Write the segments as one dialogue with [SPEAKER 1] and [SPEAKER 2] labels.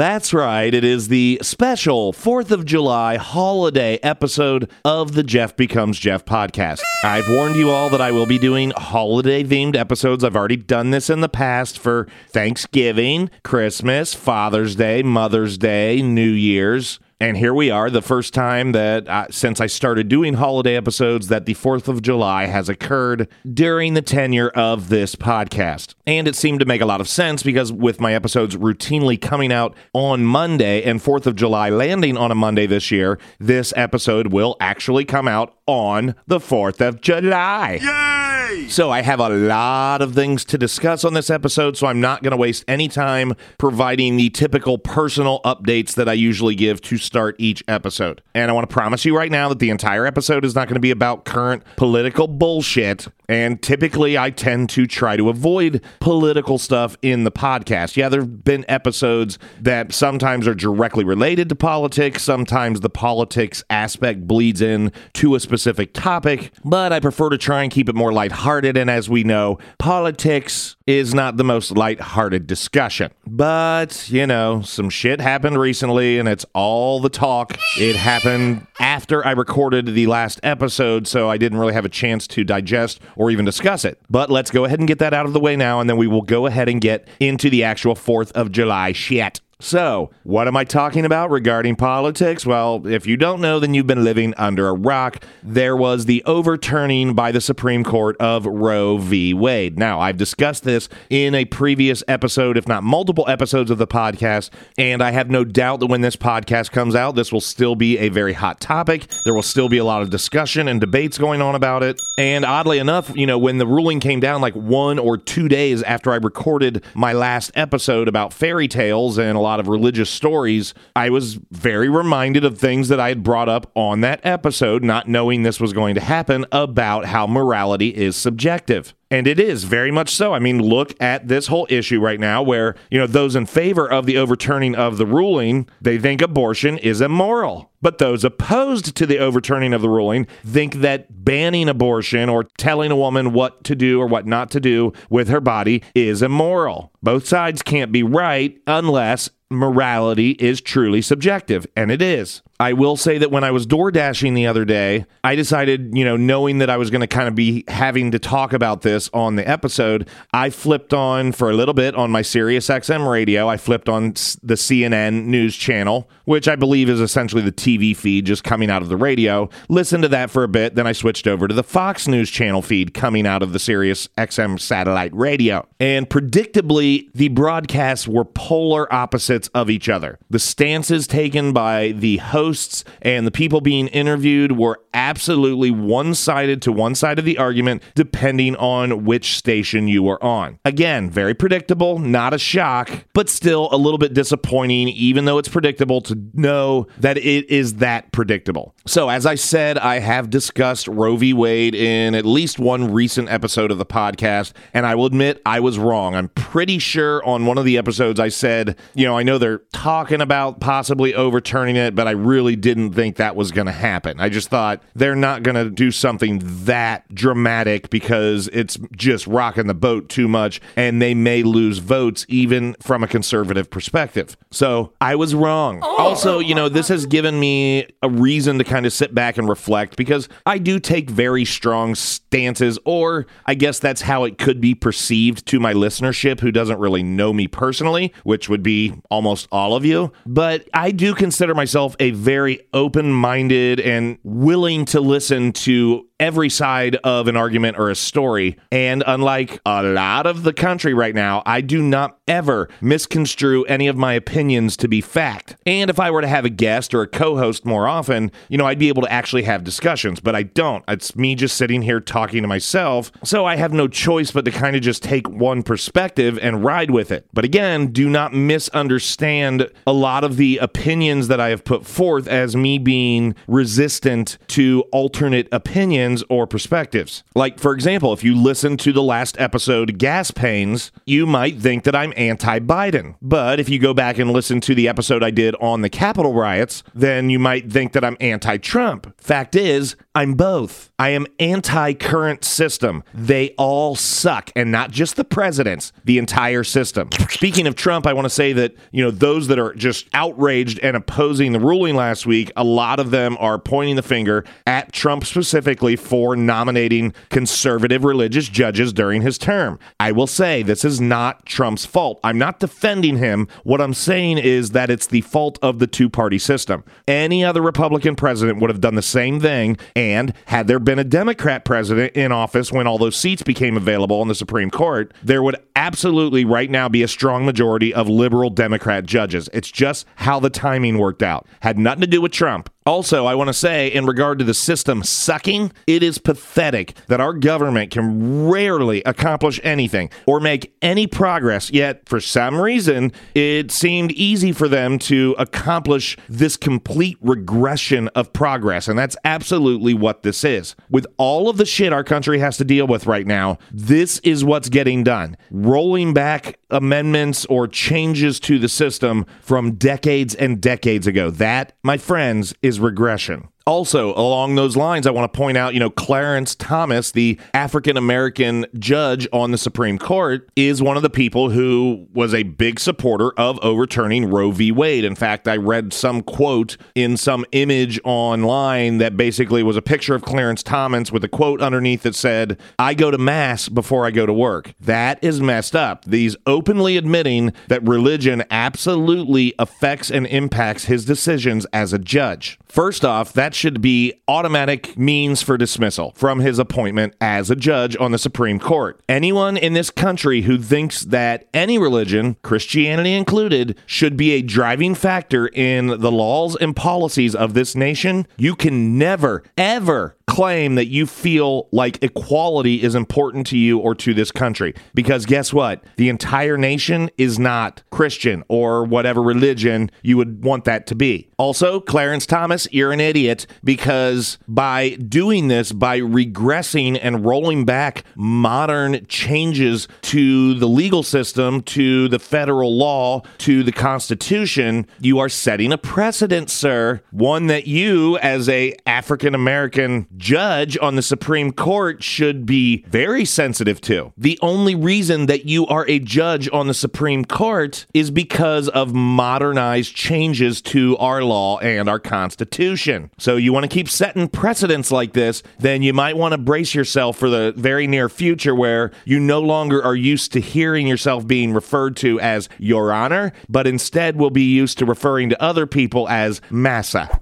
[SPEAKER 1] That's right. It is the special 4th of July holiday episode of the Jeff Becomes Jeff podcast. I've warned you all that I will be doing holiday themed episodes. I've already done this in the past for Thanksgiving, Christmas, Father's Day, Mother's Day, New Year's. And here we are, the first time that since I started doing holiday episodes that the 4th of July has occurred during the tenure of this podcast. And it seemed to make a lot of sense because with my episodes routinely coming out on Monday and 4th of July landing on a Monday this year, this episode will actually come out on the 4th of July.
[SPEAKER 2] Yay!
[SPEAKER 1] So I have a lot of things to discuss on this episode, so I'm not going to waste any time providing the typical personal updates that I usually give to start each episode. And I want to promise you right now that the entire episode is not going to be about current political bullshit. And typically, I tend to try to avoid political stuff in the podcast. Yeah, there have been episodes that sometimes are directly related to politics, sometimes the politics aspect bleeds in to a specific topic, but I prefer to try and keep it more lighthearted. And as we know, politics is not the most lighthearted discussion. But, you know, some shit happened recently and it's all the talk. It happened after I recorded the last episode, so I didn't really have a chance to digest or even discuss it. But let's go ahead and get that out of the way now, and then we will go ahead and get into the actual 4th of July shit. So, what am I talking about regarding politics? Well, if you don't know, then you've been living under a rock. There was the overturning by the Supreme Court of Roe v. Wade. Now, I've discussed this in a previous episode, if not multiple episodes of the podcast, and I have no doubt that when this podcast comes out, this will still be a very hot topic. There will still be a lot of discussion and debates going on about it. And oddly enough, you know, when the ruling came down like one or two days after I recorded my last episode about fairy tales and a lot of religious stories, I was very reminded of things that I had brought up on that episode, not knowing this was going to happen, about how morality is subjective. And it is very much so. I mean, look at this whole issue right now where, you know, those in favor of the overturning of the ruling, they think abortion is immoral. But those opposed to the overturning of the ruling think that banning abortion or telling a woman what to do or what not to do with her body is immoral. Both sides can't be right unless morality is truly subjective, and it is. I will say that when I was door dashing the other day, I decided, you know, knowing that I was going to kind of be having to talk about this on the episode, I flipped on for a little bit on my Sirius XM radio. I flipped on the CNN news channel, which I believe is essentially the TV feed just coming out of the radio. Listened to that for a bit, then I switched over to the Fox News channel feed coming out of the Sirius XM satellite radio. And predictably, the broadcasts were polar opposites of each other. The stances taken by the hosts and the people being interviewed were absolutely one sided to one side of the argument, depending on which station you were on. Again, very predictable, not a shock, but still a little bit disappointing, even though it's predictable to know that it is that predictable. So, as I said, I have discussed Roe v. Wade in at least one recent episode of the podcast, and I will admit I was wrong. I'm pretty sure on one of the episodes I said, you know, I know they're talking about possibly overturning it, but I really didn't think that was going to happen. I just thought they're not going to do something that dramatic because it's just rocking the boat too much and they may lose votes even from a conservative perspective. So I was wrong. Oh, Also, you know, this has given me a reason to kind of sit back and reflect because I do take very strong stances, or I guess that's how it could be perceived to my listenership who doesn't really know me personally, which would be almost all of you. But I do consider myself a very open minded and willing to listen to every side of an argument or a story. And unlike a lot of the country right now, I do not ever misconstrue any of my opinions to be fact. And if I were to have a guest or a co host more often, you know, I'd be able to actually have discussions, but I don't. It's me just sitting here talking to myself. So I have no choice but to kind of just take one perspective and ride with it. But again, do not misunderstand a lot of the opinions that I have put forth as me being resistant to alternate opinions or perspectives. Like, for example, if you listen to the last episode, Gas Pains, you might think that I'm anti Biden. But if you go back and listen to the episode I did on the Capitol riots, then you might think that I'm anti Trump. Fact is, I'm both. I am anti current system. They all suck, and not just the presidents, the entire system. Speaking of Trump, I want to say that, you know, those that are just outraged and opposing the ruling last week, a lot of them are pointing the finger at Trump specifically for nominating conservative religious judges during his term. I will say this is not Trump's fault. I'm not defending him. What I'm saying is that it's the fault of the two party system. Any other Republican president would have done the same thing. And had there been a Democrat president in office when all those seats became available on the Supreme Court, there would absolutely right now be a strong majority of liberal Democrat judges. It's just how the timing worked out. Had nothing to do with Trump. Also, I want to say, in regard to the system sucking, it is pathetic that our government can rarely accomplish anything or make any progress, yet, for some reason, it seemed easy for them to accomplish this complete regression of progress. And that's absolutely what this is. With all of the shit our country has to deal with right now, this is what's getting done. Rolling back amendments or changes to the system from decades and decades ago. That, my friends, is regression. Also, along those lines, I want to point out, you know, Clarence Thomas, the African American judge on the Supreme Court, is one of the people who was a big supporter of overturning Roe v. Wade. In fact, I read some quote in some image online that basically was a picture of Clarence Thomas with a quote underneath that said, I go to mass before I go to work. That is messed up. These openly admitting that religion absolutely affects and impacts his decisions as a judge. First off, that should be automatic means for dismissal from his appointment as a judge on the Supreme Court. Anyone in this country who thinks that any religion, Christianity included, should be a driving factor in the laws and policies of this nation, you can never, ever claim that you feel like equality is important to you or to this country. Because guess what? The entire nation is not Christian or whatever religion you would want that to be. Also, Clarence Thomas, you're an idiot because by doing this, by regressing and rolling back modern changes to the legal system, to the federal law, to the Constitution, you are setting a precedent, sir. One that you, as a African American judge on the Supreme Court should be very sensitive to. The only reason that you are a judge on the Supreme Court is because of modernized changes to our law and our Constitution. So you want to keep setting precedents like this, then you might want to brace yourself for the very near future where you no longer are used to hearing yourself being referred to as Your Honor, but instead will be used to referring to other people as Massa.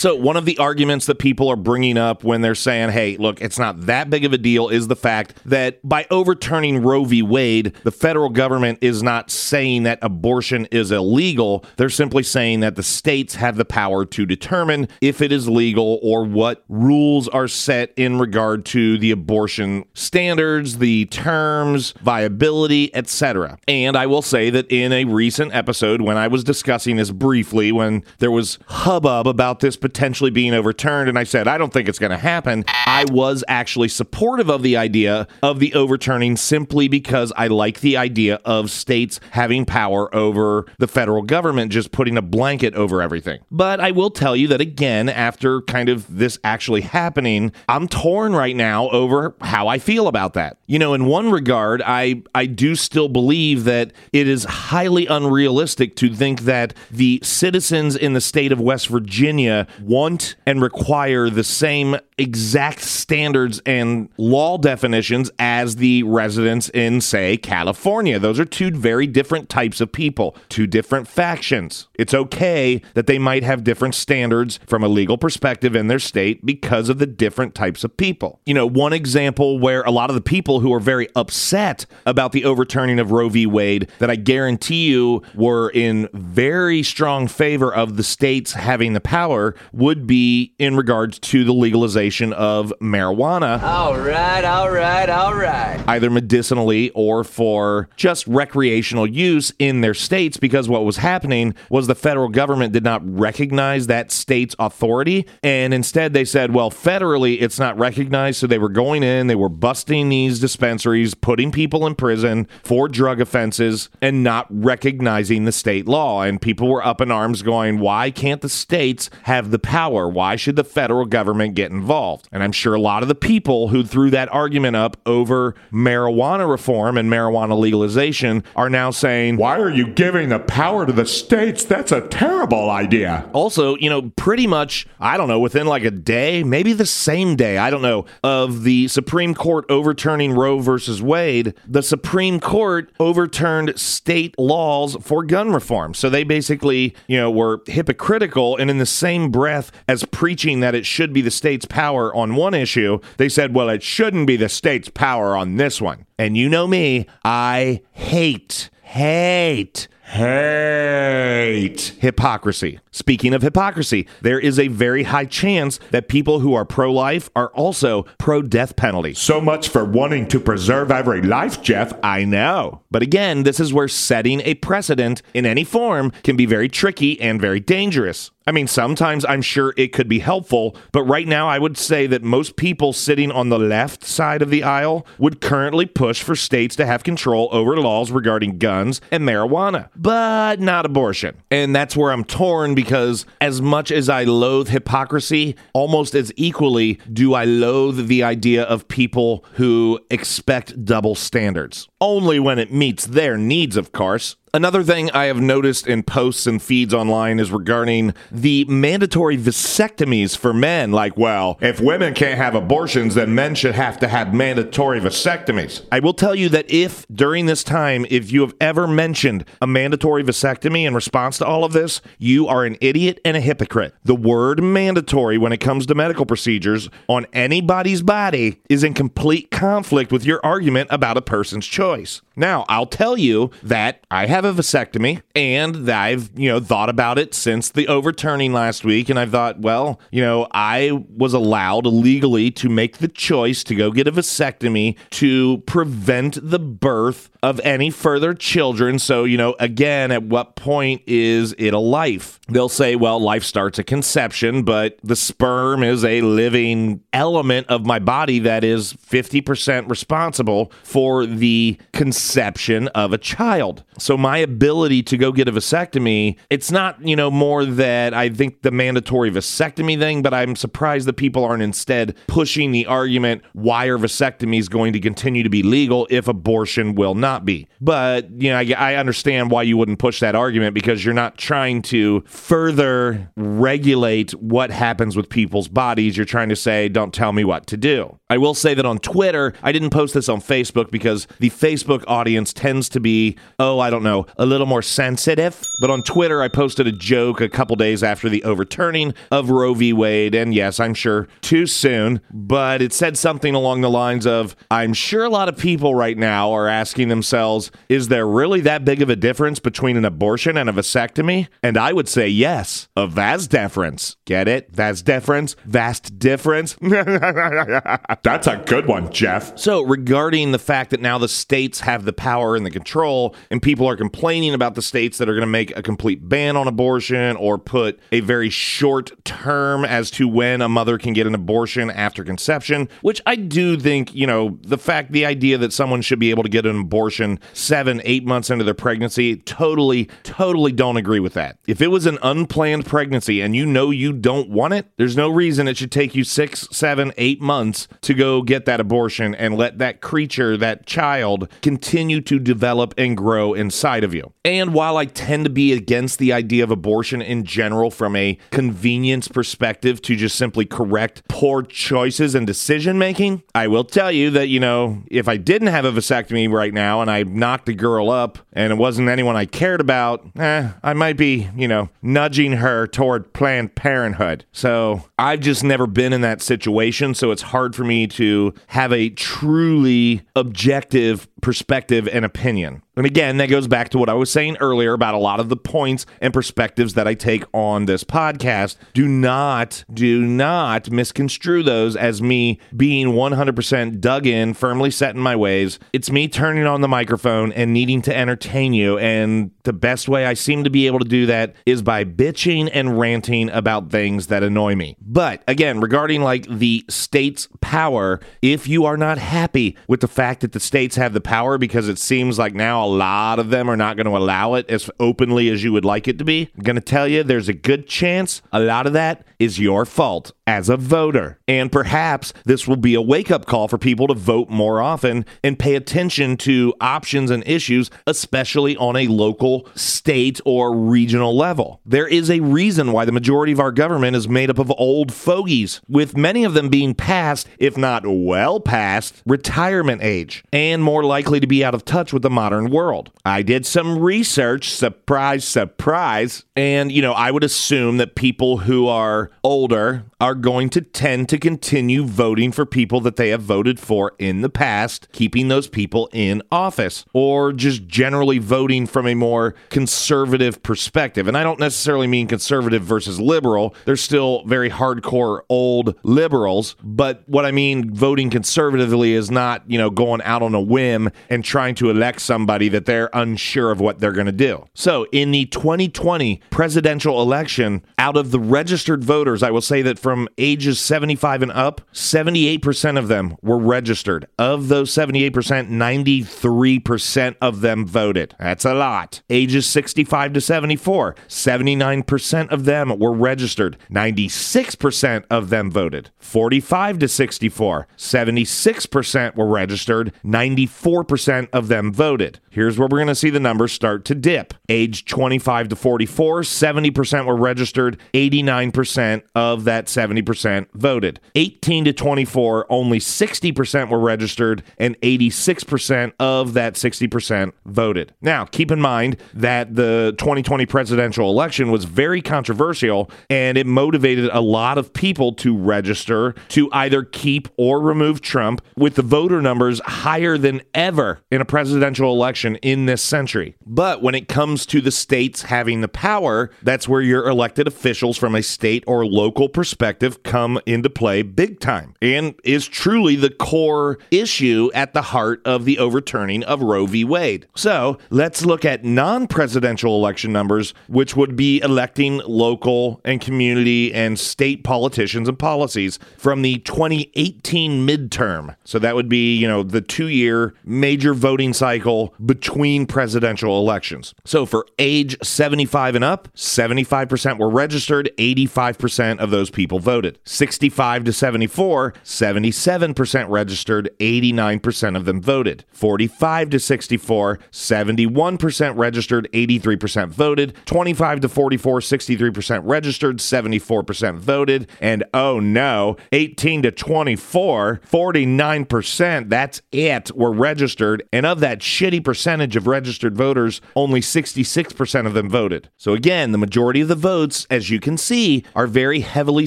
[SPEAKER 1] So, one of the arguments that people are bringing up when they're saying, hey, look, it's not that big of a deal is the fact that by overturning Roe v. Wade, the federal government is not saying that abortion is illegal. They're simply saying that the states have the power to determine if it is legal or what rules are set in regard to the abortion standards, the terms, viability, etc. And I will say that in a recent episode, when I was discussing this briefly, when there was hubbub about this potentially being overturned. And I said, I don't think it's going to happen. I was actually supportive of the idea of the overturning simply because I like the idea of states having power over the federal government just putting a blanket over everything. But I will tell you that again, after kind of this actually happening, I'm torn right now over how I feel about that. You know, in one regard, I, I do still believe that it is highly unrealistic to think that the citizens in the state of West Virginia want and require the same exact standards and law definitions as the residents in, say, California. Those are two very different types of people, two different factions. It's okay that they might have different standards from a legal perspective in their state because of the different types of people. You know, one example where a lot of the people who are very upset about the overturning of Roe v. Wade that I guarantee you were in very strong favor of the states having the power would be in regards to the legalization of marijuana.
[SPEAKER 3] All right, all right, all right.
[SPEAKER 1] Either medicinally or for just recreational use in their states, because what was happening was the federal government did not recognize that state's authority. And instead, they said, well, federally, it's not recognized. So they were going in, they were busting these dispensaries, putting people in prison for drug offenses, and not recognizing the state law. And people were up in arms going, why can't the states have the power? Why should the federal government get involved? And I'm sure a lot of the people who threw that argument up over marijuana reform and marijuana legalization are now saying,
[SPEAKER 2] Why are you giving the power to the states? That's a terrible idea.
[SPEAKER 1] also, you know, pretty much, I don't know, within like a day, maybe the same day, I don't know, of the Supreme Court overturning Roe versus Wade, the Supreme Court overturned state laws for gun reform. So they basically, you know, were hypocritical and in the same breath as preaching that it should be the state's power on one issue, they said, well, it shouldn't be the state's power on this one. And you know me, I hate, hate hate hypocrisy. Speaking of hypocrisy, there is a very high chance that people who are pro life are also pro death penalty.
[SPEAKER 2] So much for wanting to preserve every life, Jeff.
[SPEAKER 1] I know. But again, this is where setting a precedent in any form can be very tricky and very dangerous. I mean, sometimes I'm sure it could be helpful, but right now I would say that most people sitting on the left side of the aisle would currently push for states to have control over laws regarding guns and marijuana, but not abortion. And that's where I'm torn because as much as I loathe hypocrisy, almost as equally do I loathe the idea of people who expect double standards. Only when it meets their needs, of course. Another thing I have noticed in posts and feeds online is regarding the mandatory vasectomies for men. Like, well,
[SPEAKER 2] If women can't have abortions, then men should have to have mandatory vasectomies.
[SPEAKER 1] I will tell you that if during this time, if you have ever mentioned a mandatory vasectomy in response to all of this, you are an idiot and a hypocrite. The word mandatory when it comes to medical procedures on anybody's body is in complete conflict with your argument about a person's choice. Now, I'll tell you that I have a vasectomy and I've, you know, thought about it since the overturning last week and I've thought, well, you know, I was allowed legally to make the choice to go get a vasectomy to prevent the birth of any further children. So, you know, again, at what point is it a life? They'll say, well, life starts at conception, but the sperm is a living element of my body that is 50% responsible for the conception of a child. So, my ability to go get a vasectomy, it's not, you know, more that I think the mandatory vasectomy thing, but I'm surprised that people aren't instead pushing the argument why are vasectomies going to continue to be legal if abortion will not be. But, you know, I, I understand why you wouldn't push that argument because you're not trying to further regulate what happens with people's bodies. You're trying to say, don't tell me what to do. I will say that on Twitter, I didn't post this on Facebook because the Facebook audience tends to be, oh, I don't know, a little more sensitive. But on Twitter, I posted a joke a couple days after the overturning of Roe v. Wade. And yes, I'm sure too soon, but it said something along the lines of, I'm sure a lot of people right now are asking themselves, is there really that big of a difference between an abortion and a vasectomy? And I would say yes, a vast difference. Get it? Vast difference? Vast difference?
[SPEAKER 2] That's a good one, Jeff.
[SPEAKER 1] So, regarding the fact that now the states have the power and the control, and people are complaining about the states that are going to make a complete ban on abortion or put a very short term as to when a mother can get an abortion after conception, which I do think, you know, the fact, the idea that someone should be able to get an abortion seven, eight months into their pregnancy, totally, totally don't agree with that. If it was an unplanned pregnancy and you know you don't want it, there's no reason it should take you six, seven, eight months to go get that abortion and let that creature, that child, continue to develop and grow inside of you. And while I tend to be against the idea of abortion in general from a convenience perspective to just simply correct poor choices and decision making, I will tell you that, you know, if I didn't have a vasectomy right now and I knocked a girl up and it wasn't anyone I cared about, eh, I might be, you know, nudging her toward Planned Parenthood. So I've just never been in that situation. So it's hard for me to have a truly objective perspective and opinion. And again, that goes back to what I was saying earlier about a lot of the points and perspectives that I take on this podcast. Do not, do not misconstrue those as me being 100% dug in, firmly set in my ways. It's me turning on the microphone and needing to entertain you. And the best way I seem to be able to do that is by bitching and ranting about things that annoy me. But again, regarding like the state's power, if you are not happy with the fact that the states have the power because it seems like now lot of them are not going to allow it as openly as you would like it to be. I'm going to tell you there's a good chance a lot of that is your fault as a voter. And perhaps this will be a wake up call for people to vote more often and pay attention to options and issues, especially on a local, state, or regional level. There is a reason why the majority of our government is made up of old fogies, with many of them being past, if not well past, retirement age, and more likely to be out of touch with the modern world. I did some research, surprise, surprise, and you know, I would assume that people who are older are going to tend to continue voting for people that they have voted for in the past, keeping those people in office, or just generally voting from a more conservative perspective. And I don't necessarily mean conservative versus liberal, they're still very hardcore old liberals. But what I mean voting conservatively is not, you know, going out on a whim and trying to elect somebody that they're unsure of what they're going to do. So in the 2020 presidential election, out of the registered voters, I will say that from ages 75 and up, 78% of them were registered. Of those 78%, 93% of them voted. That's a lot. Ages 65 to 74, 79% of them were registered. 96% of them voted. 45 to 64, 76% were registered. 94% of them voted. Here's where we're going to see the numbers start to dip. Age 25 to 44, 70% were registered. 89% of that 70% voted. 18 to 24, only 60% were registered, and 86% of that 60% voted. Now, keep in mind that the 2020 presidential election was very controversial and it motivated a lot of people to register to either keep or remove Trump, with the voter numbers higher than ever in a presidential election in this century. But when it comes to the states having the power, that's where your elected officials from a state or local perspective come into play big time and is truly the core issue at the heart of the overturning of Roe v. Wade. So let's look at non presidential election numbers, which would be electing local and community and state politicians and policies from the 2018 midterm. So that would be, you know, the two year major voting cycle between presidential elections. So for age 75 and up, 75% were registered, 85% of those people voted. 65 to 74, 77% registered, 89% of them voted. 45 to 64, 71% registered, 83% voted. 25 to 44, 63% registered, 74% voted. And oh no, 18 to 24, 49%, that's it, were registered. And of that shitty percentage of registered voters, only 66% of them voted. So again, the majority of the votes, as you can see, are very heavily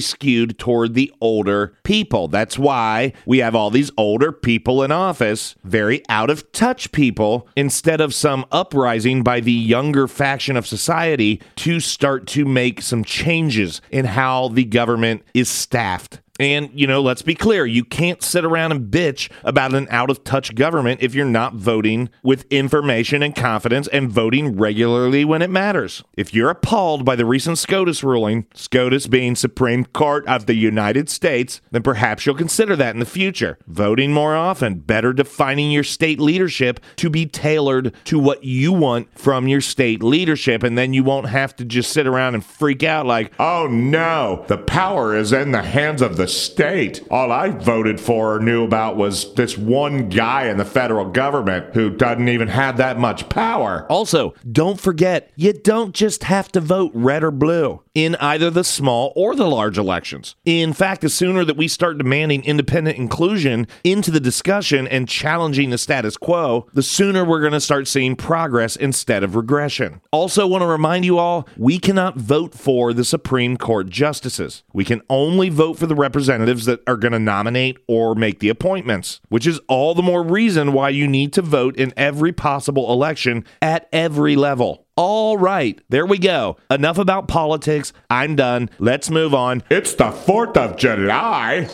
[SPEAKER 1] skewed toward the older people. That's why we have all these older people in office, very out of touch people, instead of some uprising by the younger faction of society to start to make some changes in how the government is staffed. And, you know, let's be clear you can't sit around and bitch about an out of touch government if you're not voting with information and confidence and voting regularly when it matters. If you're appalled by the recent SCOTUS ruling, SCOTUS being Supreme Court of the United States, then perhaps you'll consider that in the future. Voting more often, better defining your state leadership to be tailored to what you want from your state leadership, and then you won't have to just sit around and freak out like,
[SPEAKER 2] Oh no, the power is in the hands of the state. All I voted for or knew about was this one guy in the federal government who doesn't even have that much power.
[SPEAKER 1] Also, don't forget, you don't just have to vote red or blue in either the small or the large elections. In fact, the sooner that we start demanding independent inclusion into the discussion and challenging the status quo, the sooner we're going to start seeing progress instead of regression. Also, want to remind you all, we cannot vote for the Supreme Court justices. We can only vote for the representatives that are going to nominate or make the appointments, which is all the more reason why you need to vote in every possible election at every level. All right, there we go. Enough about politics. I'm done. Let's move on.
[SPEAKER 2] It's the 4th of July.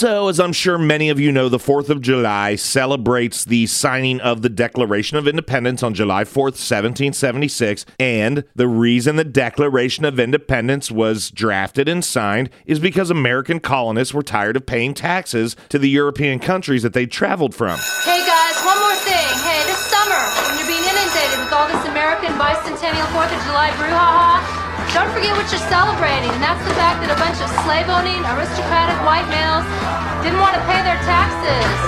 [SPEAKER 1] So, as I'm sure many of you know, the 4th of July celebrates the signing of the Declaration of Independence on July 4th, 1776. And the reason the Declaration of Independence was drafted and signed is because American colonists were tired of paying taxes to the European countries that they traveled from.
[SPEAKER 4] Hey guys, one more thing. Hey, this summer, when you're being inundated with all this American bicentennial 4th of July brouhaha, don't forget what you're celebrating, and that's the fact that a bunch of slave owning, aristocratic white males didn't want to pay their taxes.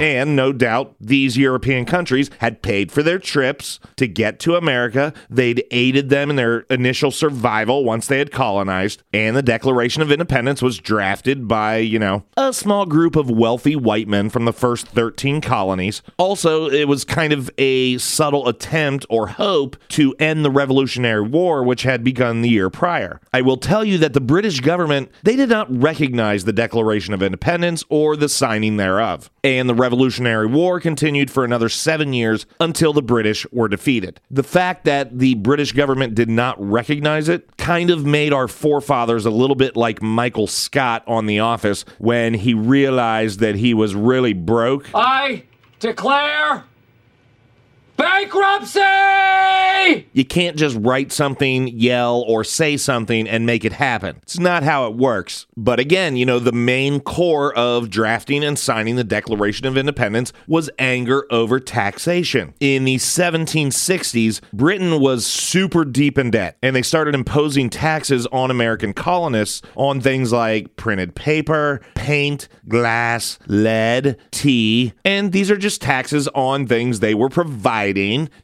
[SPEAKER 1] And no doubt these European countries had paid for their trips to get to America. They'd aided them in their initial survival once they had colonized. And the Declaration of Independence was drafted by, you know, a small group of wealthy white men from the first 13 colonies. Also, it was kind of a subtle attempt or hope to end the Revolutionary War, which had begun the year prior. I will tell you that the British government, they did not recognize the Declaration of Independence or the signing thereof. And the Revolutionary War continued for another seven years until the British were defeated. The fact that the British government did not recognize it kind of made our forefathers a little bit like Michael Scott on The Office when he realized that he was really broke.
[SPEAKER 5] I declare bankruptcy!
[SPEAKER 1] You can't just write something, yell, or say something and make it happen. It's not how it works. But again, you know, the main core of drafting and signing the Declaration of Independence was anger over taxation. In the 1760s, Britain was super deep in debt, and they started imposing taxes on American colonists on things like printed paper, paint, glass, lead, tea, and these are just taxes on things they were providing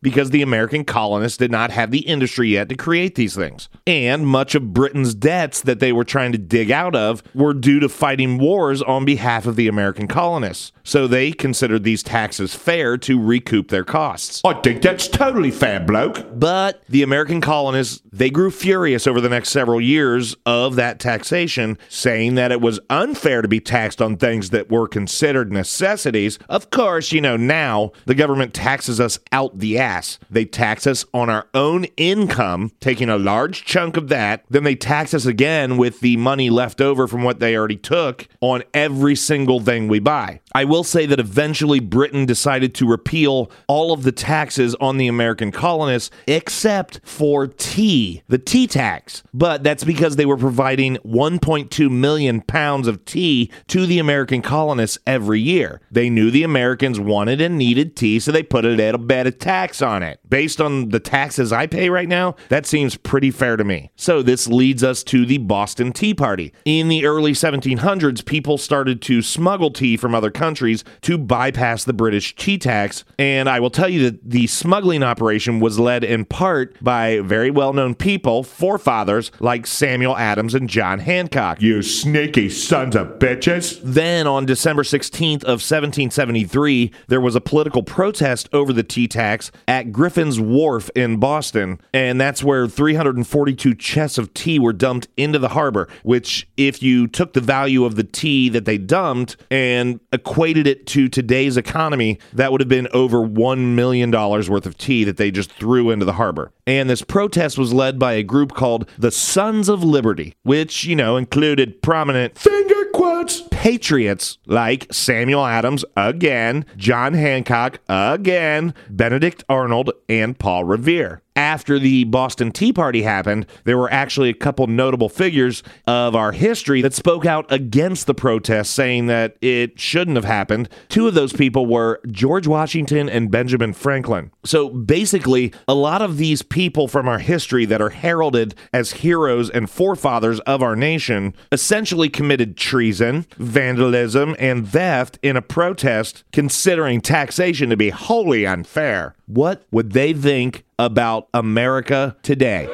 [SPEAKER 1] because the American colonists did not have the industry yet to create these things. And much of Britain's debts that they were trying to dig out of were due to fighting wars on behalf of the American colonists. So they considered these taxes fair to recoup their costs.
[SPEAKER 2] I think that's totally fair, bloke.
[SPEAKER 1] But the American colonists, they grew furious over the next several years of that taxation, saying that it was unfair to be taxed on things that were considered necessities. Of course, you know, now the government taxes us out the ass. They tax us on our own income, taking a large chunk of that. Then they tax us again with the money left over from what they already took on every single thing we buy. I will say that eventually Britain decided to repeal all of the taxes on the American colonists except for tea, the tea tax. But that's because they were providing 1.2 million pounds of tea to the American colonists every year. They knew the Americans wanted and needed tea, so they put it at a of tax on it. Based on the taxes I pay right now, that seems pretty fair to me. So this leads us to the Boston Tea Party. In the early 1700s, people started to smuggle tea from other countries to bypass the British tea tax. And I will tell you that the smuggling operation was led in part by very well known people, forefathers like Samuel Adams and John Hancock.
[SPEAKER 2] You sneaky sons of bitches.
[SPEAKER 1] Then on December 16th of 1773, there was a political protest over the tea tax at Griffin's Wharf in Boston, and that's where 342 chests of tea were dumped into the harbor, which, if you took the value of the tea that they dumped and equated it to today's economy, that would have been over $1 million worth of tea that they just threw into the harbor. And this protest was led by a group called the Sons of Liberty, which, you know, included prominent finger quotes patriots like Samuel Adams again, John Hancock again, Benedict Arnold, and Paul Revere after the Boston Tea Party happened, there were actually a couple notable figures of our history that spoke out against the protest, saying that it shouldn't have happened. Two of those people were George Washington and Benjamin Franklin. So basically, a lot of these people from our history that are heralded as heroes and forefathers of our nation essentially committed treason, vandalism, and theft in a protest, considering taxation to be wholly unfair. What would they think about America today?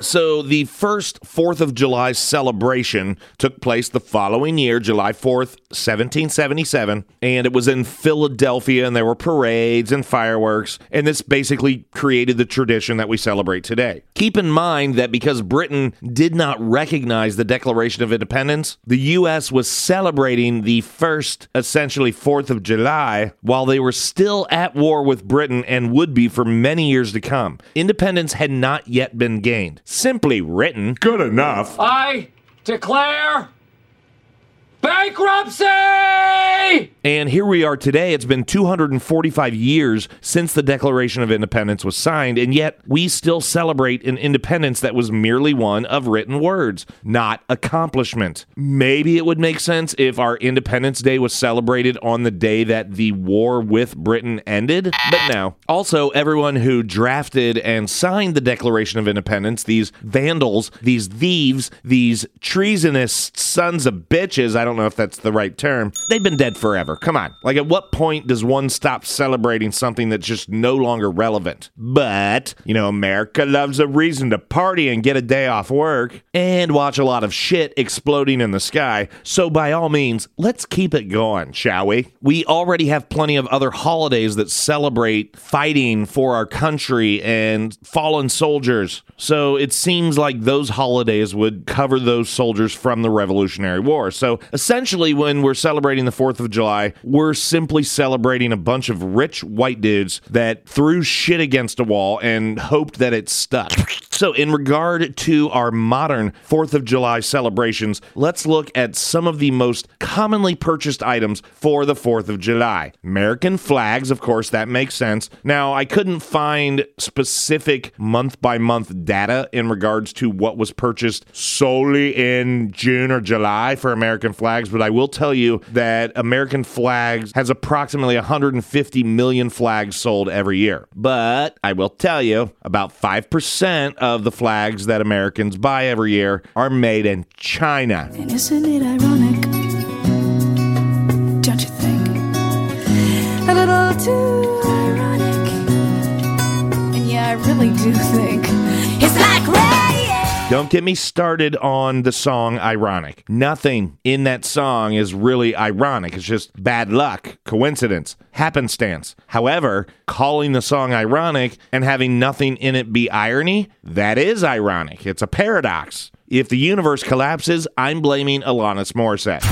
[SPEAKER 1] So, the first 4th of July celebration took place the following year, July 4th, 1777, and it was in Philadelphia, and there were parades and fireworks, and this basically created the tradition that we celebrate today. Keep in mind that because Britain did not recognize the Declaration of Independence, the U.S. was celebrating the first, essentially 4th of July, while they were still at war with Britain and would be for many years to come. Independence had not yet been gained simply written.
[SPEAKER 2] Good enough.
[SPEAKER 5] I declare bankruptcy!
[SPEAKER 1] And here we are today. It's been 245 years since the Declaration of Independence was signed, and yet we still celebrate an independence that was merely one of written words, not accomplishment. Maybe it would make sense if our Independence Day was celebrated on the day that the war with Britain ended, but no. Also, everyone who drafted and signed the Declaration of Independence, these vandals, these thieves, these treasonous sons of bitches, I don't know if that's the right term, they've been dead forever. Come on. Like, at what point does one stop celebrating something that's just no longer relevant? But, you know, America loves a reason to party and get a day off work and watch a lot of shit exploding in the sky. So, by all means, let's keep it going, shall we? We already have plenty of other holidays that celebrate fighting for our country and fallen soldiers. So, it seems like those holidays would cover those soldiers from the Revolutionary War. So, essentially, when we're celebrating the 4th of July, we're simply celebrating a bunch of rich white dudes that threw shit against a wall and hoped that it stuck. So, in regard to our modern 4th of July celebrations, let's look at some of the most commonly purchased items for the 4th of July. American flags, of course, that makes sense. Now, I couldn't find specific month by month data in regards to what was purchased solely in June or July for American flags, but I will tell you that American flags has approximately 150 million flags sold every year. But I will tell you about 5% of the flags that Americans buy every year are made in China.
[SPEAKER 6] And isn't it ironic? Don't you think? A little too ironic. And yeah, I really do think it's like rain.
[SPEAKER 1] Don't get me started on the song Ironic. Nothing in that song is really ironic. It's just bad luck, coincidence, happenstance. However, calling the song ironic and having nothing in it be irony, that is ironic. It's a paradox. If the universe collapses, I'm blaming Alanis Morissette.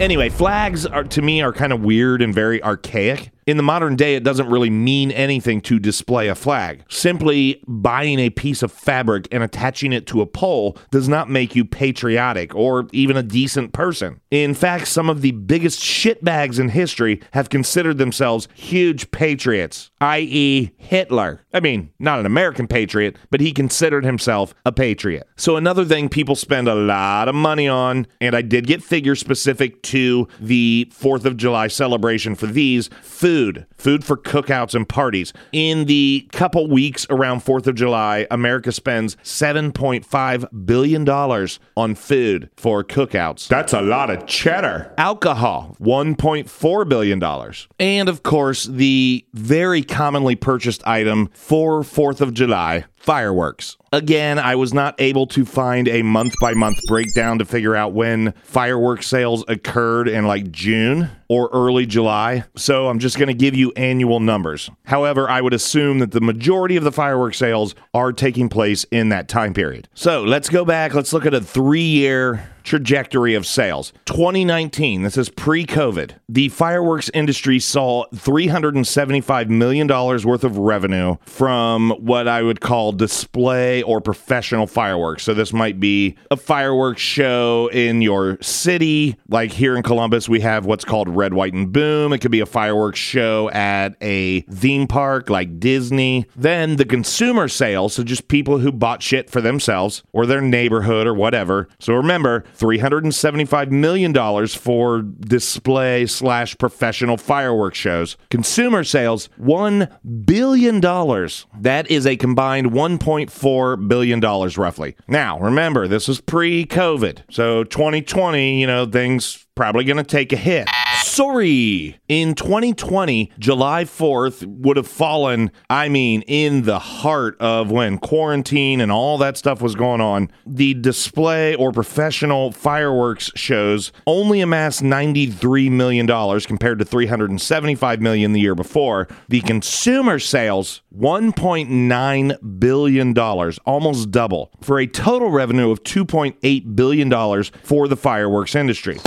[SPEAKER 1] Anyway, flags are to me are kind of weird and very archaic. In the modern day, it doesn't really mean anything to display a flag. Simply buying a piece of fabric and attaching it to a pole does not make you patriotic or even a decent person. In fact, some of the biggest shitbags in history have considered themselves huge patriots, i.e., Hitler. I mean, not an American patriot, but he considered himself a patriot. So, another thing people spend a lot of money on, and I did get figures specific to the 4th of July celebration for these food food, food for cookouts and parties. In the couple weeks around 4th of July, America spends $7.5 billion on food for cookouts.
[SPEAKER 2] That's a lot of cheddar.
[SPEAKER 1] Alcohol, $1.4 billion. And of course, the very commonly purchased item for 4th of July fireworks. Again, I was not able to find a month by month breakdown to figure out when fireworks sales occurred in like June or early July, so I'm just going to give you annual numbers. However, I would assume that the majority of the fireworks sales are taking place in that time period. So let's go back, let's look at a three year trajectory of sales. 2019, this is pre COVID, the fireworks industry saw $375 million worth of revenue from what I would call display or professional fireworks. So this might be a fireworks show in your city. Like here in Columbus, we have what's called Red, White, and Boom. It could be a fireworks show at a theme park like Disney. Then the consumer sales, so just people who bought shit for themselves or their neighborhood or whatever. So remember, $375 million for display slash professional fireworks shows. Consumer sales, $1 billion. That is a combined $1.4 billion roughly. Now, remember, this was pre COVID. So 2020, you know, things probably going to take a hit. Sorry. In 2020, July 4th would have fallen, I mean, in the heart of when quarantine and all that stuff was going on. The display or professional fireworks shows only amassed $93 million compared to 375 million the year before. The consumer sales, $1.9 billion, almost double, for a total revenue of $2.8 billion for the fireworks industry.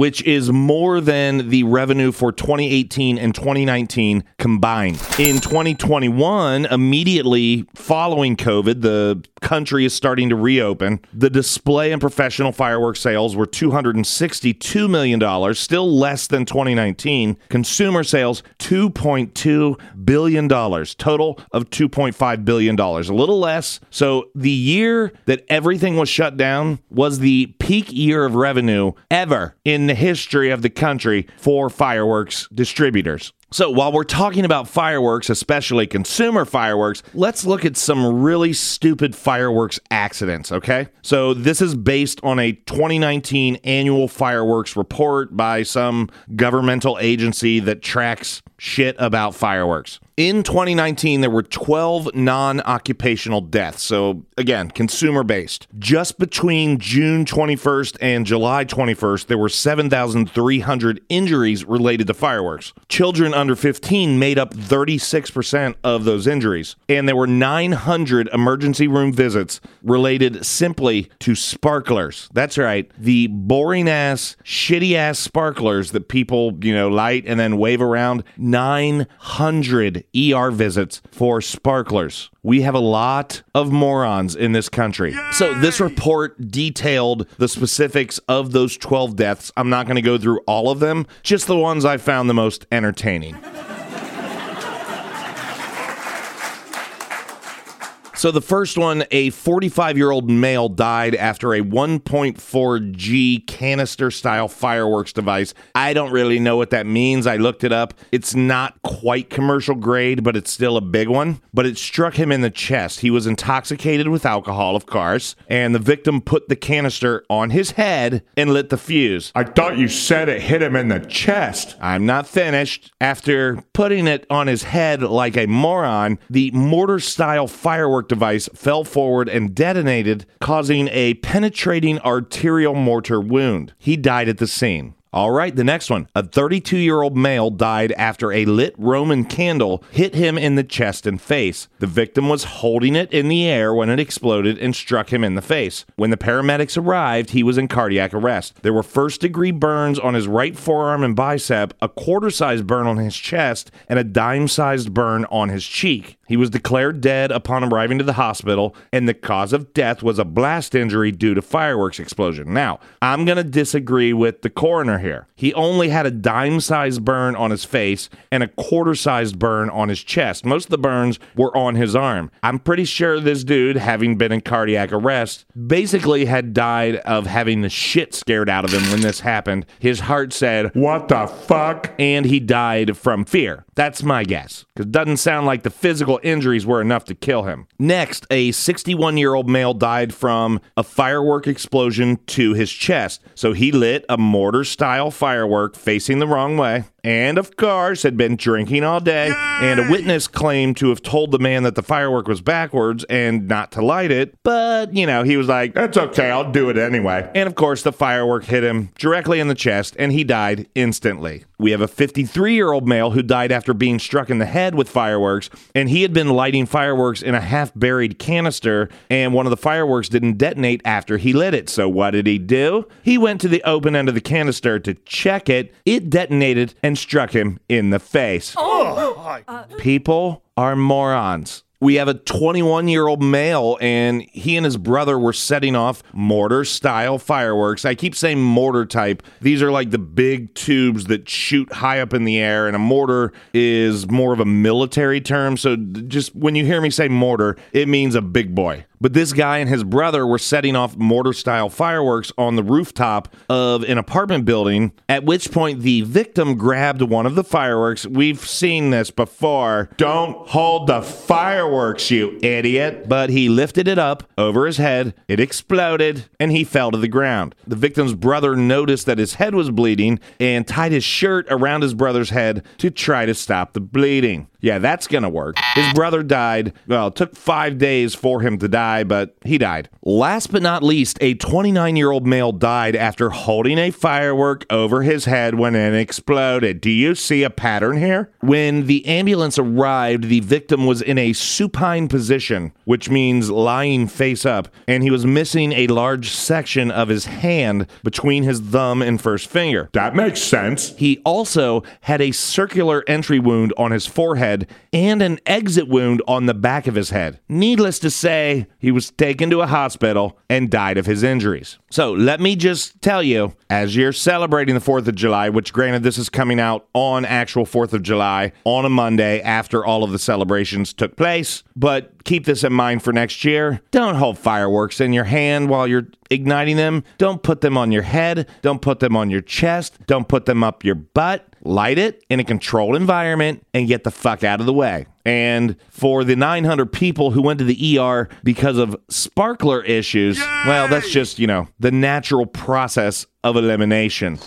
[SPEAKER 1] Which is more than the revenue for 2018 and 2019 combined. In 2021, immediately following COVID, the country is starting to reopen. The display and professional fireworks sales were $262 million, still less than 2019. Consumer sales, $2.2 billion, total of $2.5 billion, a little less. So the year that everything was shut down was the peak year of revenue ever in the history of the country for fireworks distributors. So, while we're talking about fireworks, especially consumer fireworks, let's look at some really stupid fireworks accidents, okay? So, this is based on a 2019 annual fireworks report by some governmental agency that tracks shit about fireworks. In 2019, there were 12 non occupational deaths. So, again, consumer based. Just between June 21st and July 21st, there were 7,300 injuries related to fireworks. Children under 15 made up 36% of those injuries. And there were 900 emergency room visits related simply to sparklers. That's right, the boring ass, shitty ass sparklers that people, you know, light and then wave around. 900 ER visits for sparklers. We have a lot of morons in this country. So, this report detailed the specifics of those 12 deaths. I'm not going to go through all of them, just the ones I found the most entertaining. So the first one, a 45 year old male died after a 1.4 G canister style fireworks device. I don't really know what that means. I looked it up. It's not quite commercial grade, but it's still a big one. But it struck him in the chest. He was intoxicated with alcohol, of course, and the victim put the canister on his head and lit the fuse.
[SPEAKER 2] I thought you said it hit him in the chest.
[SPEAKER 1] I'm not finished. After putting it on his head like a moron, the mortar style firework device fell forward and detonated, causing a penetrating arterial mortar wound. He died at the scene. All right, the next one. A 32 year old male died after a lit Roman candle hit him in the chest and face. The victim was holding it in the air when it exploded and struck him in the face. When the paramedics arrived, he was in cardiac arrest. There were first degree burns on his right forearm and bicep, a quarter sized burn on his chest, and a dime sized burn on his cheek. He was declared dead upon arriving to the hospital, and the cause of death was a blast injury due to fireworks explosion. Now, I'm going to disagree with the coroner here. He only had a dime sized burn on his face and a quarter sized burn on his chest. Most of the burns were on his arm. I'm pretty sure this dude, having been in cardiac arrest, basically had died of having the shit scared out of him when this happened. His heart said,
[SPEAKER 2] What the fuck?
[SPEAKER 1] and he died from fear. That's my guess. Because it doesn't sound like the physical injuries were enough to kill him. Next, a 61 year old male died from a firework explosion to his chest. So he lit a mortar style firework facing the wrong way. And of course, had been drinking all day. And a witness claimed to have told the man that the firework was backwards and not to light it. But, you know, he was like,
[SPEAKER 2] That's okay, I'll do it anyway.
[SPEAKER 1] and of course, the firework hit him directly in the chest and he died instantly. We have a 53 year old male who died after being struck in the head with fireworks, and he had been lighting fireworks in a half buried canister, and one of the fireworks didn't detonate after he lit it. So, what did he do? He went to the open end of the canister to check it. It detonated and struck him in the face. Oh, oh, oh, uh, People are morons. We have a 21 year old male, and he and his brother were setting off mortar style fireworks. I keep saying mortar type. These are like the big tubes that shoot high up in the air, and a mortar is more of a military term. So just when you hear me say mortar, it means a big boy. But this guy and his brother were setting off mortar style fireworks on the rooftop of an apartment building, at which point the victim grabbed one of the fireworks. We've seen this before.
[SPEAKER 2] Don't hold the fireworks, you idiot.
[SPEAKER 1] But he lifted it up over his head, it exploded, and he fell to the ground. The victim's brother noticed that his head was bleeding and tied his shirt around his brother's head to try to stop the bleeding. Yeah, that's gonna work. His brother died. Well, it took five days for him to die, but he died. Last but not least, a 29 year old male died after holding a firework over his head when it exploded. Do you see a pattern here? When the ambulance arrived, the victim was in a supine position, which means lying face up, and he was missing a large section of his hand between his thumb and first finger.
[SPEAKER 2] That makes sense.
[SPEAKER 1] He also had a circular entry wound on his forehead and an exit wound on the back of his head. Needless to say, he was taken to a hospital and died of his injuries. So let me just tell you, as you're celebrating the 4th of July, which granted this is coming out on actual 4th of July on a Monday after all of the celebrations took place, but keep this in mind for next year. Don't hold fireworks in your hand while you're igniting them. Don't put them on your head. Don't put them on your chest. Don't put them up your butt. Light it in a controlled environment and get the fuck out of the way. And for the 900 people who went to the ER because of sparkler issues, well, that's just, you know, the natural process of elimination.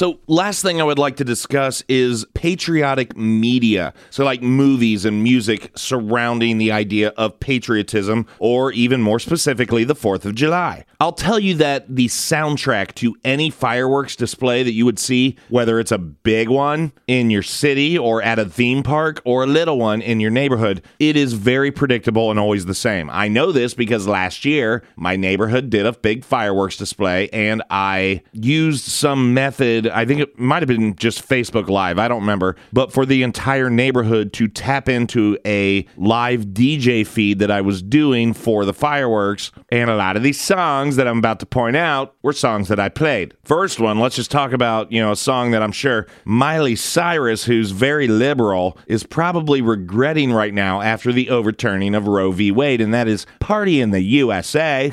[SPEAKER 1] So, last thing I would like to discuss is patriotic media. So, like movies and music surrounding the idea of patriotism, or even more specifically, the 4th of July. I'll tell you that the soundtrack to any fireworks display that you would see, whether it's a big one in your city or at a theme park or a little one in your neighborhood, it is very predictable and always the same. I know this because last year my neighborhood did a big fireworks display and I used some method. I think it might have been just Facebook Live. I don't remember. But for the entire neighborhood to tap into a live DJ feed that I was doing for the fireworks. And a lot of these songs that I'm about to point out were songs that I played. First one, let's just talk about, you know, a song that I'm sure Miley Cyrus, who's very liberal, is probably regretting right now after the overturning of Roe v. Wade, and that is Party in the USA.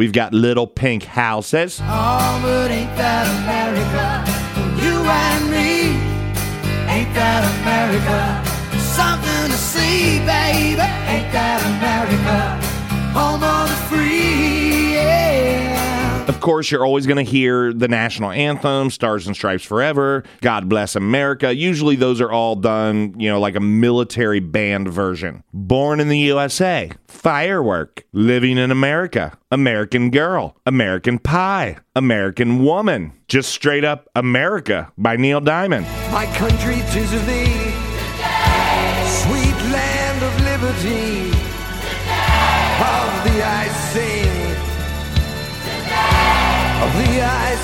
[SPEAKER 1] We've got Little Pink Houses.
[SPEAKER 7] Oh, but ain't that America? You and me, ain't that America? Something to see, baby. Ain't that America? Of
[SPEAKER 1] course, you're always going to hear the national anthem, Stars and Stripes Forever, God Bless America. Usually those are all done, you know, like a military band version. Born in the USA, Firework, Living in America, American Girl, American Pie, American Woman, just straight up America by Neil Diamond.
[SPEAKER 7] My country, tis of thee, sweet land of liberty. of thee I sing. Of thee I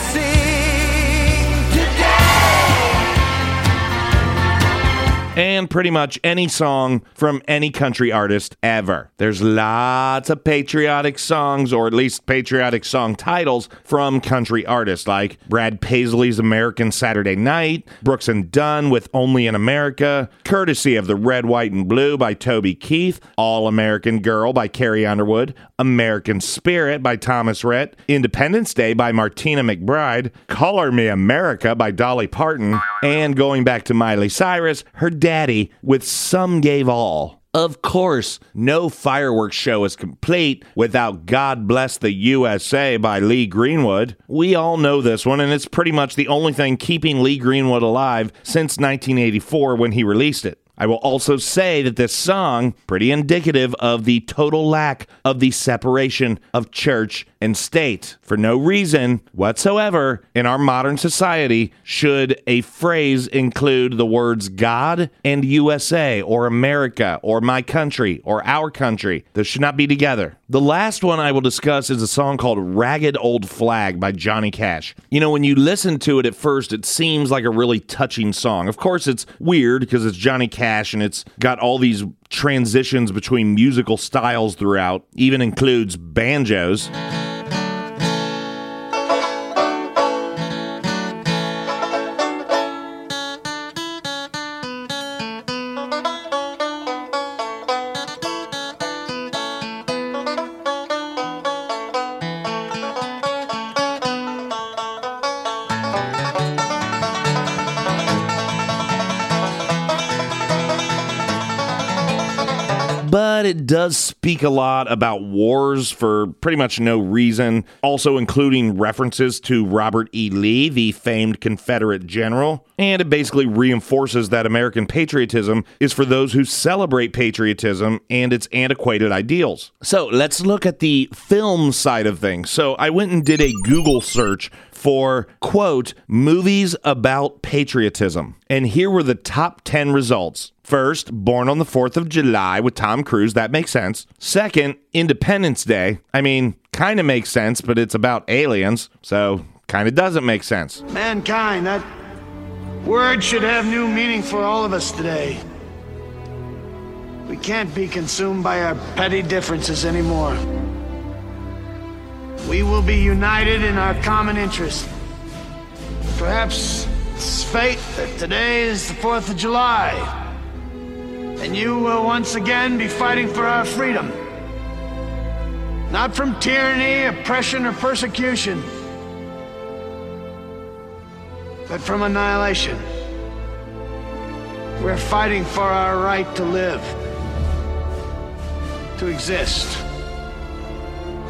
[SPEAKER 1] and pretty much any song from any country artist ever. There's lots of patriotic songs, or at least patriotic song titles from country artists like Brad Paisley's American Saturday Night, Brooks and Dunn with Only in America, courtesy of the Red, White, and Blue by Toby Keith, All American Girl by Carrie Underwood, American Spirit by Thomas Rhett, Independence Day by Martina McBride, Color Me America by Dolly Parton, and going back to Miley Cyrus, her daddy with Some Gave All. Of course, no fireworks show is complete without God Bless the USA by Lee Greenwood. We all know this one, and it's pretty much the only thing keeping Lee Greenwood alive since 1984 when he released it. I will also say that this song pretty indicative of the total lack of the separation of church and state. For no reason whatsoever in our modern society should a phrase include the words God and USA or America or my country or our country. Those should not be together. The last one I will discuss is a song called Ragged Old Flag by Johnny Cash. You know, when you listen to it at first, it seems like a really touching song. Of course, it's weird because it's Johnny Cash and it's got all these transitions between musical styles throughout, even includes banjos. But it does speak a lot about wars for pretty much no reason, also including references to Robert E. Lee, the famed Confederate general. And it basically reinforces that American patriotism is for those who celebrate patriotism and its antiquated ideals. So let's look at the film side of things. So I went and did a Google search for, quote, movies about patriotism. And here were the top 10 results. First, Born on the 4th of July with Tom Cruise. That makes sense. Second, Independence Day. I mean, kind of makes sense, but it's about aliens, so kind of doesn't make sense.
[SPEAKER 8] Mankind, that word should have new meaning for all of us today. We can't be consumed by our petty differences anymore. We will be united in our common interest. Perhaps it's fate that today is the 4th of July. And you will once again be fighting for our freedom. Not from tyranny, oppression, or persecution, but from annihilation. We're fighting for our right to live, to exist.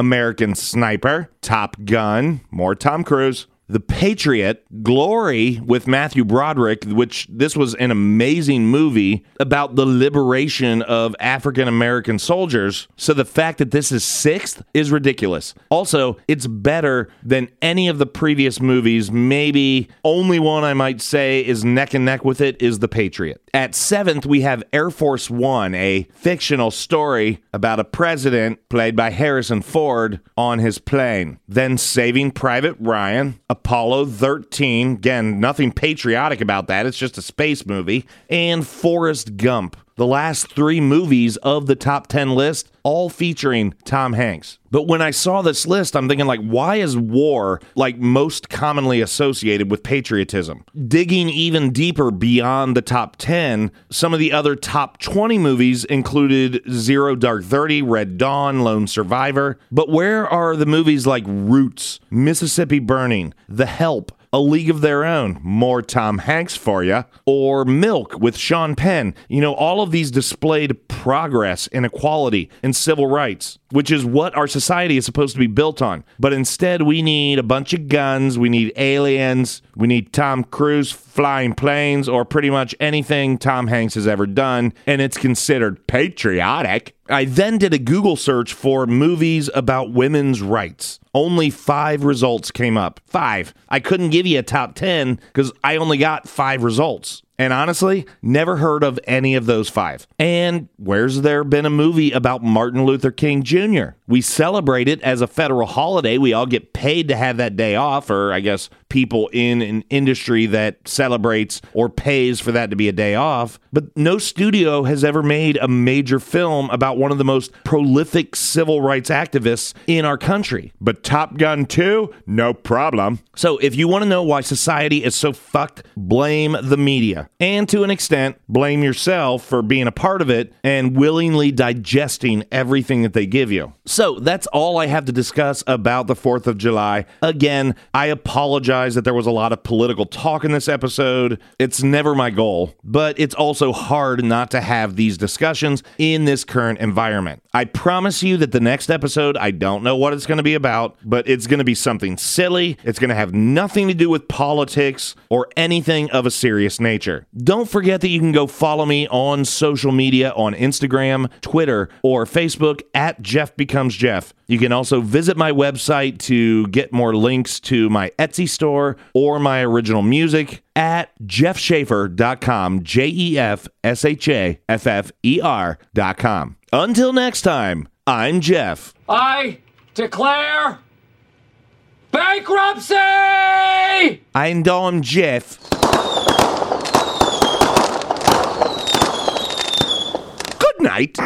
[SPEAKER 1] American Sniper, Top Gun, more Tom Cruise. The Patriot, Glory with Matthew Broderick, which this was an amazing movie about the liberation of African American soldiers. So the fact that this is sixth is ridiculous. Also, it's better than any of the previous movies. Maybe only one I might say is neck and neck with it is The Patriot. At seventh, we have Air Force One, a fictional story about a president played by Harrison Ford on his plane. Then Saving Private Ryan, Apollo 13, again, nothing patriotic about that, it's just a space movie, and Forrest Gump. The last three movies of the top 10 list, all featuring Tom Hanks. But when I saw this list, I'm thinking, like, why is war like most commonly associated with patriotism? Digging even deeper beyond the top 10, some of the other top 20 movies included Zero Dark 30, Red Dawn, Lone Survivor. But where are the movies like Roots, Mississippi Burning, The Help, A League of Their Own, more Tom Hanks for you, or Milk with Sean Penn. You know, all of these displayed progress and equality and civil rights, which is what our society is supposed to be built on. But instead, we need a bunch of guns, we need aliens, we need Tom Cruise flying planes, or pretty much anything Tom Hanks has ever done, and it's considered patriotic. I then did a Google search for movies about women's rights. Only five results came up. Five. I couldn't give you a top 10 because I only got five results. And honestly, never heard of any of those five. And where's there been a movie about Martin Luther King Jr.? We celebrate it as a federal holiday. We all get paid to have that day off, or I guess people in an industry that celebrates or pays for that to be a day off. But no studio has ever made a major film about one of the most prolific civil rights activists in our country.
[SPEAKER 2] But Top Gun 2, no problem.
[SPEAKER 1] So, if you want to know why society is so fucked, blame the media. And to an extent, blame yourself for being a part of it and willingly digesting everything that they give you. So, that's all I have to discuss about the 4th of July. Again, I apologize that there was a lot of political talk in this episode. It's never my goal, but it's also hard not to have these discussions in this current environment. I promise you that the next episode, I don't know what it's going to be about, but it's going to be something silly. It's going to have nothing to do with politics or anything of a serious nature. Don't forget that you can go follow me on social media on Instagram, Twitter, or Facebook at Jeff Becomes Jeff. You can also visit my website to get more links to my Etsy store or my original music at jeffshaffer.com, J E F S H A F F E R.com. Until next time, I'm Jeff.
[SPEAKER 5] I declare bankruptcy!
[SPEAKER 1] I'm Dom Jeff. Night.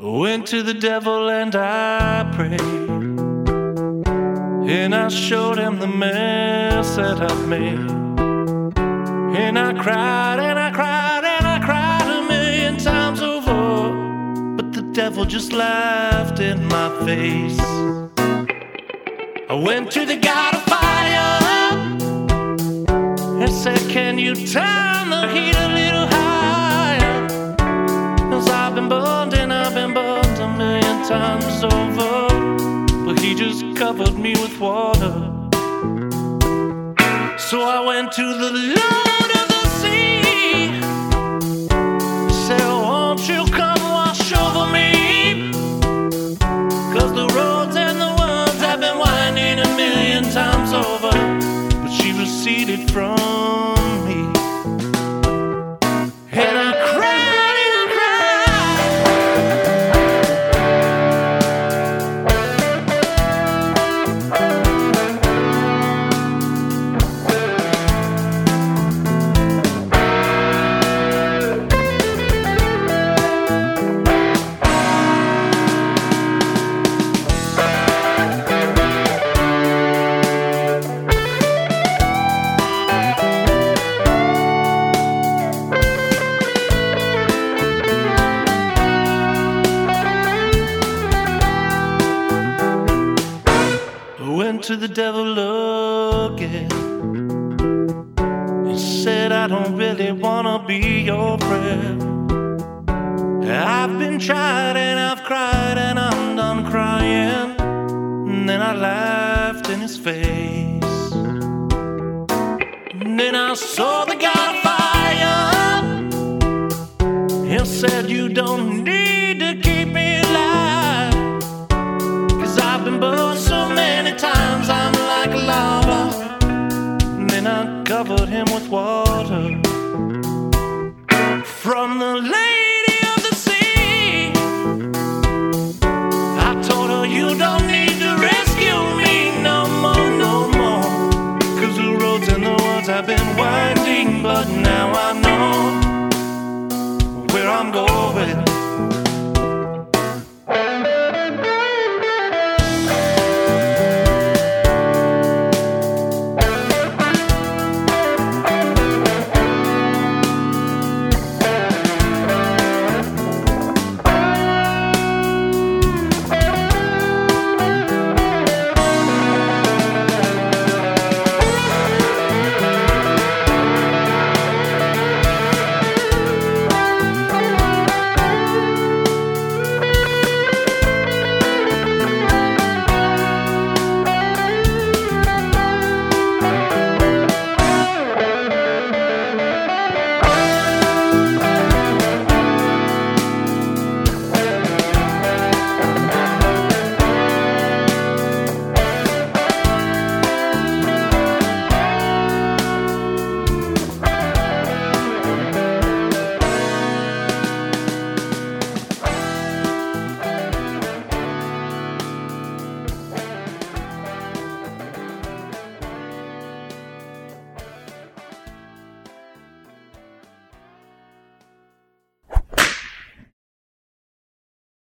[SPEAKER 9] Went to the devil and I prayed. And I showed him the mess that I've made. And I cried and I cried devil just laughed in my face. I went to the God of fire and said, Can you turn the heat a little higher? Cause I've been burned and I've been burned a million times over. But he just covered me with water. So I went to the Lord